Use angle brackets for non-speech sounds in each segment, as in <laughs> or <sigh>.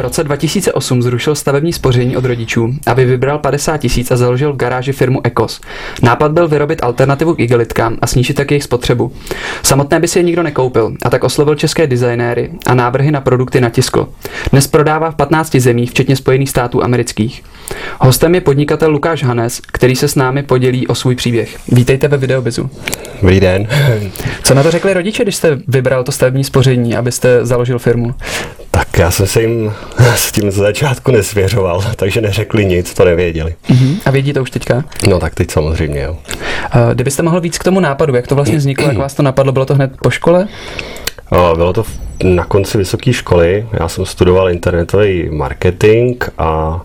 V roce 2008 zrušil stavební spoření od rodičů, aby vybral 50 tisíc a založil v garáži firmu Ecos. Nápad byl vyrobit alternativu k igelitkám a snížit tak jejich spotřebu. Samotné by si je nikdo nekoupil a tak oslovil české designéry a návrhy na produkty natiskl. Dnes prodává v 15 zemích, včetně Spojených států amerických. Hostem je podnikatel Lukáš Hanes, který se s námi podělí o svůj příběh. Vítejte ve Videobizu. Dobrý den. Co na to řekli rodiče, když jste vybral to stavební spoření, abyste založil firmu? Tak já jsem se jim <laughs> s tím z začátku nesvěřoval, takže neřekli nic, to nevěděli. Uh-huh. A vědí to už teďka? No tak teď samozřejmě, jo. Uh, kdybyste mohl víc k tomu nápadu, jak to vlastně vzniklo, jak vás to napadlo, bylo to hned po škole? Uh, bylo to na konci vysoké školy, já jsem studoval internetový marketing a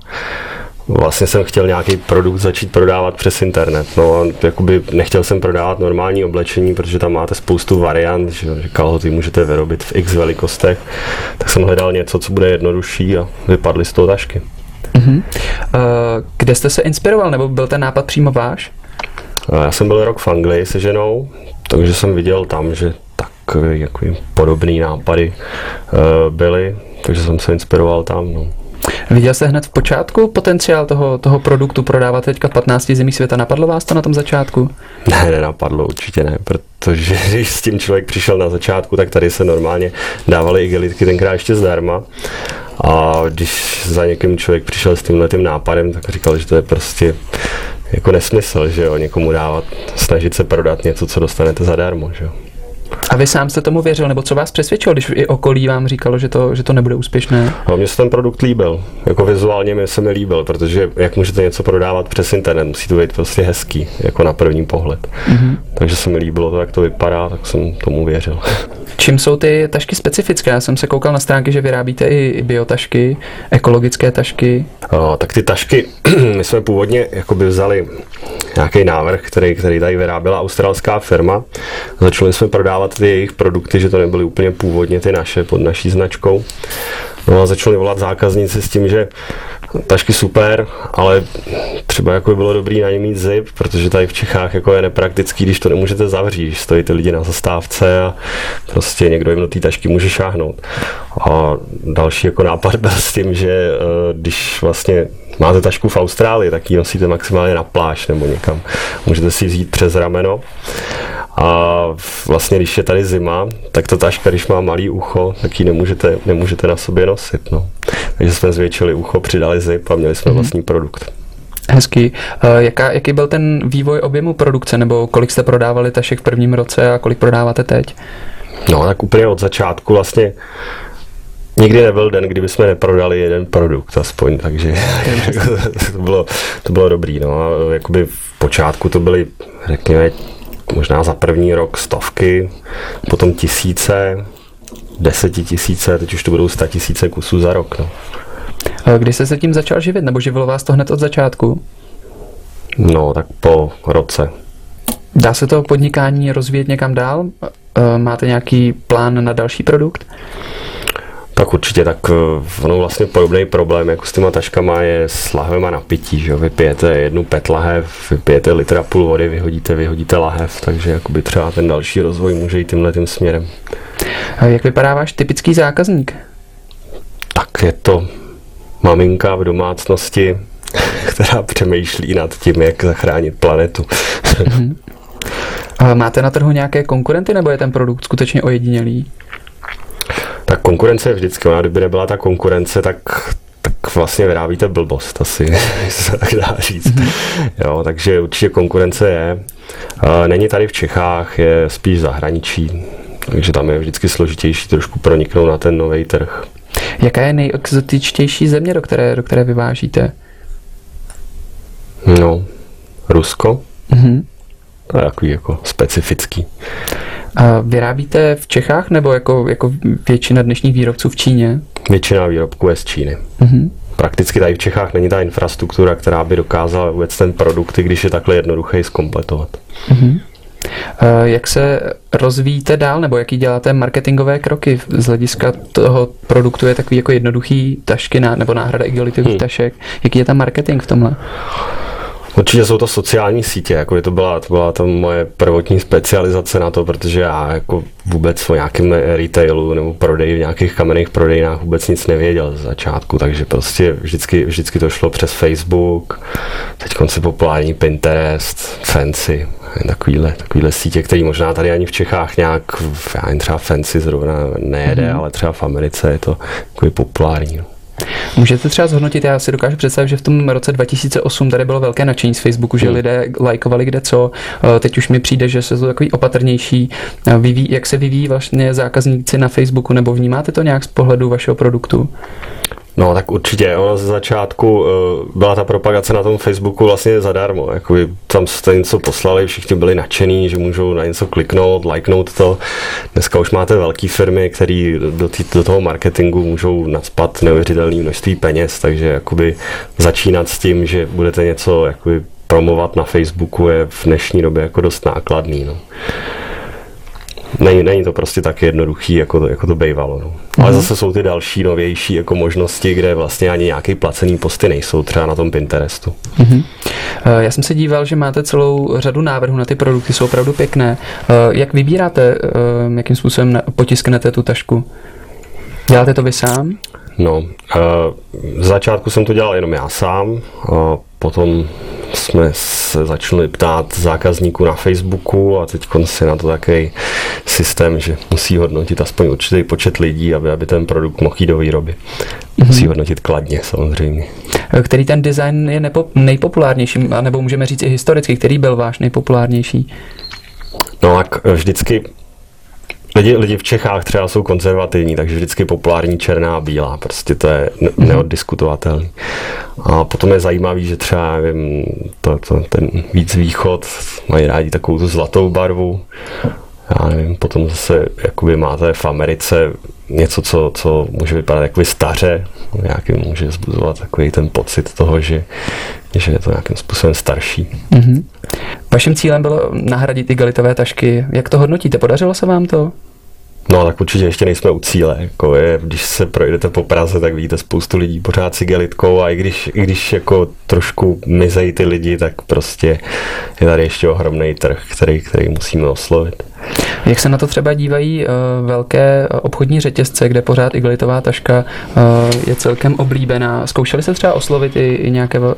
vlastně jsem chtěl nějaký produkt začít prodávat přes internet. No jakoby nechtěl jsem prodávat normální oblečení, protože tam máte spoustu variant, že říkal ho, ty můžete vyrobit v x velikostech, tak jsem hledal něco, co bude jednodušší a vypadly z toho tašky. Uh-huh. Uh, kde jste se inspiroval, nebo byl ten nápad přímo váš? Já jsem byl rok v Anglii se ženou, takže jsem viděl tam, že takové podobné nápady uh, byly, takže jsem se inspiroval tam. No. Viděl jste hned v počátku potenciál toho, toho produktu prodávat teďka v 15 zemí světa? Napadlo vás to na tom začátku? Ne, nenapadlo, určitě ne, protože <laughs> když s tím člověk přišel na začátku, tak tady se normálně dávaly igelitky tenkrát ještě zdarma. A když za někým člověk přišel s tímhle tím nápadem, tak říkal, že to je prostě jako nesmysl, že jo, někomu dávat, snažit se prodat něco, co dostanete zadarmo, že jo. A vy sám jste tomu věřil, nebo co vás přesvědčilo, když i okolí vám říkalo, že to, že to nebude úspěšné? No, mně se ten produkt líbil. Jako vizuálně mi se mi líbil, protože jak můžete něco prodávat přes internet, musí to být prostě hezký, jako na první pohled. Mm-hmm. Takže se mi líbilo to, jak to vypadá, tak jsem tomu věřil. <laughs> Čím jsou ty tašky specifické? Já jsem se koukal na stránky, že vyrábíte i biotašky, ekologické tašky. O, tak ty tašky, <clears throat> my jsme původně jakoby vzali nějaký návrh, který, který tady vyráběla australská firma. Začali jsme prodávat ty jejich produkty, že to nebyly úplně původně ty naše pod naší značkou. No a začali volat zákazníci s tím, že tašky super, ale třeba jako by bylo dobrý na ně mít zip, protože tady v Čechách jako je nepraktický, když to nemůžete zavřít, když stojí ty lidi na zastávce a prostě někdo jim do té tašky může šáhnout. A další jako nápad byl s tím, že eh, když vlastně máte tašku v Austrálii, tak ji nosíte maximálně na pláž nebo někam. Můžete si vzít přes rameno a vlastně, když je tady zima, tak ta taška, když má malý ucho, tak ji nemůžete, nemůžete na sobě nosit. No. Takže jsme zvětšili ucho, přidali zip a měli jsme mm-hmm. vlastní produkt. Hezký. Uh, jaká, jaký byl ten vývoj objemu produkce, nebo kolik jste prodávali tašek v prvním roce a kolik prodáváte teď? No, tak úplně od začátku vlastně Nikdy nebyl den, kdyby jsme neprodali jeden produkt aspoň, takže <laughs> to, bylo, to bylo dobrý. No. A jakoby v počátku to byly, řekněme, možná za první rok stovky, potom tisíce, desetitisíce, teď už to budou sta tisíce kusů za rok. No. Kdy jste se tím začal živit, nebo živilo vás to hned od začátku? No, tak po roce. Dá se to podnikání rozvíjet někam dál? Máte nějaký plán na další produkt? Tak určitě, tak eh, ono vlastně podobný problém, jako s těma taškama je s lahvema na pití, že Vy pijete jednu pet lahev, vy pijete litra půl vody, vyhodíte, vyhodíte lahev, takže jakoby třeba ten další rozvoj může jít tímhle tím směrem. A jak vypadá váš typický zákazník? Tak je to maminka v domácnosti, <laughs> která přemýšlí nad tím, jak zachránit planetu. Mhm. A máte na trhu nějaké konkurenty, nebo je ten produkt skutečně ojedinělý? Tak konkurence je vždycky, ona kdyby nebyla ta konkurence, tak tak vlastně vyrábíte blbost, asi <laughs> se tak dá říct. Mm-hmm. Jo, takže určitě konkurence je. Není tady v Čechách, je spíš zahraničí, takže tam je vždycky složitější trošku proniknout na ten nový trh. Jaká je nejexotičtější země, do které, do které vyvážíte? No, Rusko. Mm-hmm. To je takový jako specifický. A vyrábíte v Čechách nebo jako, jako většina dnešních výrobců v Číně? Většina výrobků je z Číny. Mm-hmm. Prakticky tady v Čechách není ta infrastruktura, která by dokázala vůbec ten produkt, když je takhle jednoduchý, zkompletovat. Mm-hmm. Jak se rozvíjíte dál, nebo jaký děláte marketingové kroky z hlediska toho produktu je takový jako jednoduchý tašky na, nebo náhrada igelitových hmm. tašek. Jaký je tam marketing v tomhle? Určitě jsou to sociální sítě, jako to byla, to byla ta moje prvotní specializace na to, protože já jako vůbec o nějakém retailu nebo prodeji v nějakých kamenných prodejnách vůbec nic nevěděl z začátku, takže prostě vždycky, vždycky to šlo přes Facebook, teď konci populární Pinterest, Fancy, takovýhle, takovýhle sítě, které možná tady ani v Čechách nějak, já jen třeba Fancy zrovna nejede, mm-hmm. ale třeba v Americe je to takový populární. No. Můžete třeba zhodnotit, já si dokážu představit, že v tom roce 2008 tady bylo velké nadšení z Facebooku, že hmm. lidé lajkovali kde co. Eh, teď už mi přijde, že se to takový opatrnější. Eh, vyvíjí, jak se vyvíjí vlastně zákazníci na Facebooku, nebo vnímáte to nějak z pohledu vašeho produktu? No tak určitě, ono ze začátku uh, byla ta propagace na tom Facebooku vlastně zadarmo, jakoby tam jste něco poslali, všichni byli nadšení, že můžou na něco kliknout, lajknout to. Dneska už máte velké firmy, které do, do toho marketingu můžou nadspat neuvěřitelné množství peněz, takže jakoby začínat s tím, že budete něco jakoby promovat na Facebooku je v dnešní době jako dost nákladný. No není, není to prostě tak jednoduchý, jako to, jako to bývalo. No. Ale mm-hmm. zase jsou ty další, novější jako možnosti, kde vlastně ani nějaký placený posty nejsou, třeba na tom Pinterestu. Mm-hmm. Já jsem se díval, že máte celou řadu návrhů na ty produkty, jsou opravdu pěkné. Eh, jak vybíráte, eh, jakým způsobem potisknete tu tašku? Děláte to vy sám? No, v začátku jsem to dělal jenom já sám, potom jsme se začali ptát zákazníků na Facebooku a teď si na to takový systém, že musí hodnotit aspoň určitý počet lidí, aby, aby ten produkt mohl jít do výroby. Mm-hmm. Musí hodnotit kladně samozřejmě. Který ten design je nepo, nejpopulárnější, nebo můžeme říct i historicky, který byl váš nejpopulárnější? No tak vždycky Lidi, lidi v Čechách třeba jsou konzervativní, takže vždycky populární černá a bílá, prostě to je ne- mhm. neoddiskutovatelný. A potom je zajímavý, že třeba nevím, to, to, ten víc východ mají rádi takovou tu zlatou barvu. Já nevím, potom zase jakoby máte v Americe něco, co, co může vypadat jako staře, nějaký může zbuzovat takový ten pocit toho, že, že je to nějakým způsobem starší. Mm-hmm. Vaším cílem bylo nahradit igalitové tašky. Jak to hodnotíte? Podařilo se vám to? No tak určitě ještě nejsme u cíle. Jako je, když se projdete po Praze, tak vidíte spoustu lidí pořád s igelitkou a i když, i když jako trošku mizejí ty lidi, tak prostě je tady ještě ohromný trh, který, který musíme oslovit. Jak se na to třeba dívají uh, velké obchodní řetězce, kde pořád igelitová taška uh, je celkem oblíbená? Zkoušeli se třeba oslovit i, i nějaké uh,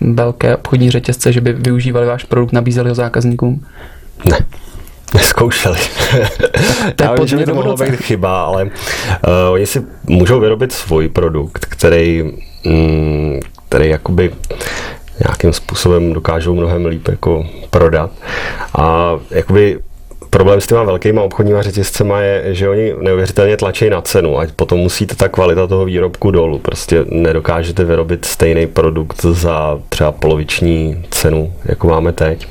velké obchodní řetězce, že by využívali váš produkt, nabízeli ho zákazníkům? Ne. Neskoušeli. <laughs> to Já vím, že by to mohlo být chyba, ale uh, oni si můžou vyrobit svůj produkt, který, mm, který jakoby nějakým způsobem dokážou mnohem líp jako prodat. A jakoby problém s těma velkýma obchodníma řetězcema je, že oni neuvěřitelně tlačí na cenu a potom musíte ta kvalita toho výrobku dolů. Prostě nedokážete vyrobit stejný produkt za třeba poloviční cenu, jako máme teď.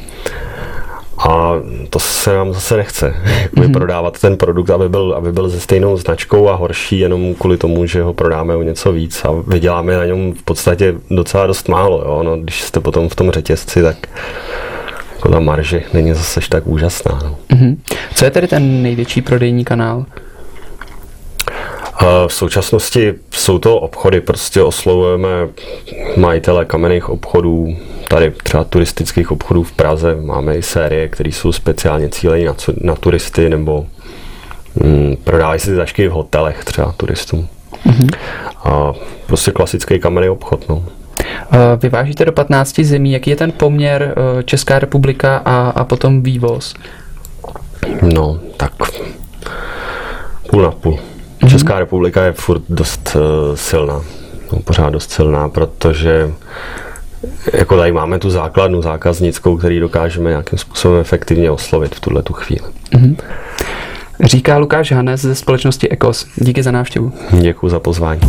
A to se nám zase nechce. <laughs> Mm-hmm. prodávat ten produkt, aby byl, aby byl se stejnou značkou a horší jenom kvůli tomu, že ho prodáme o něco víc a vyděláme na něm v podstatě docela dost málo. Jo? No, když jste potom v tom řetězci, tak jako ta marže není zase tak úžasná. No. Mm-hmm. Co je tedy ten největší prodejní kanál? V současnosti jsou to obchody, prostě oslovujeme majitele kamenných obchodů, tady třeba turistických obchodů v Praze, máme i série, které jsou speciálně cíleny na, na turisty nebo mm, prodávají si tašky v hotelech třeba turistům. Mm-hmm. A prostě klasický kamenný obchod. No. Vyvážíte do 15 zemí, jaký je ten poměr e, Česká republika a, a potom vývoz? No, tak půl na půl. Mm-hmm. Česká republika je furt dost uh, silná, no, pořád dost silná, protože jako tady máme tu základnu zákaznickou, který dokážeme nějakým způsobem efektivně oslovit v tuhle tu chvíli. Mm-hmm. Říká Lukáš Hanes ze společnosti ECOS. Díky za návštěvu. Děkuji za pozvání.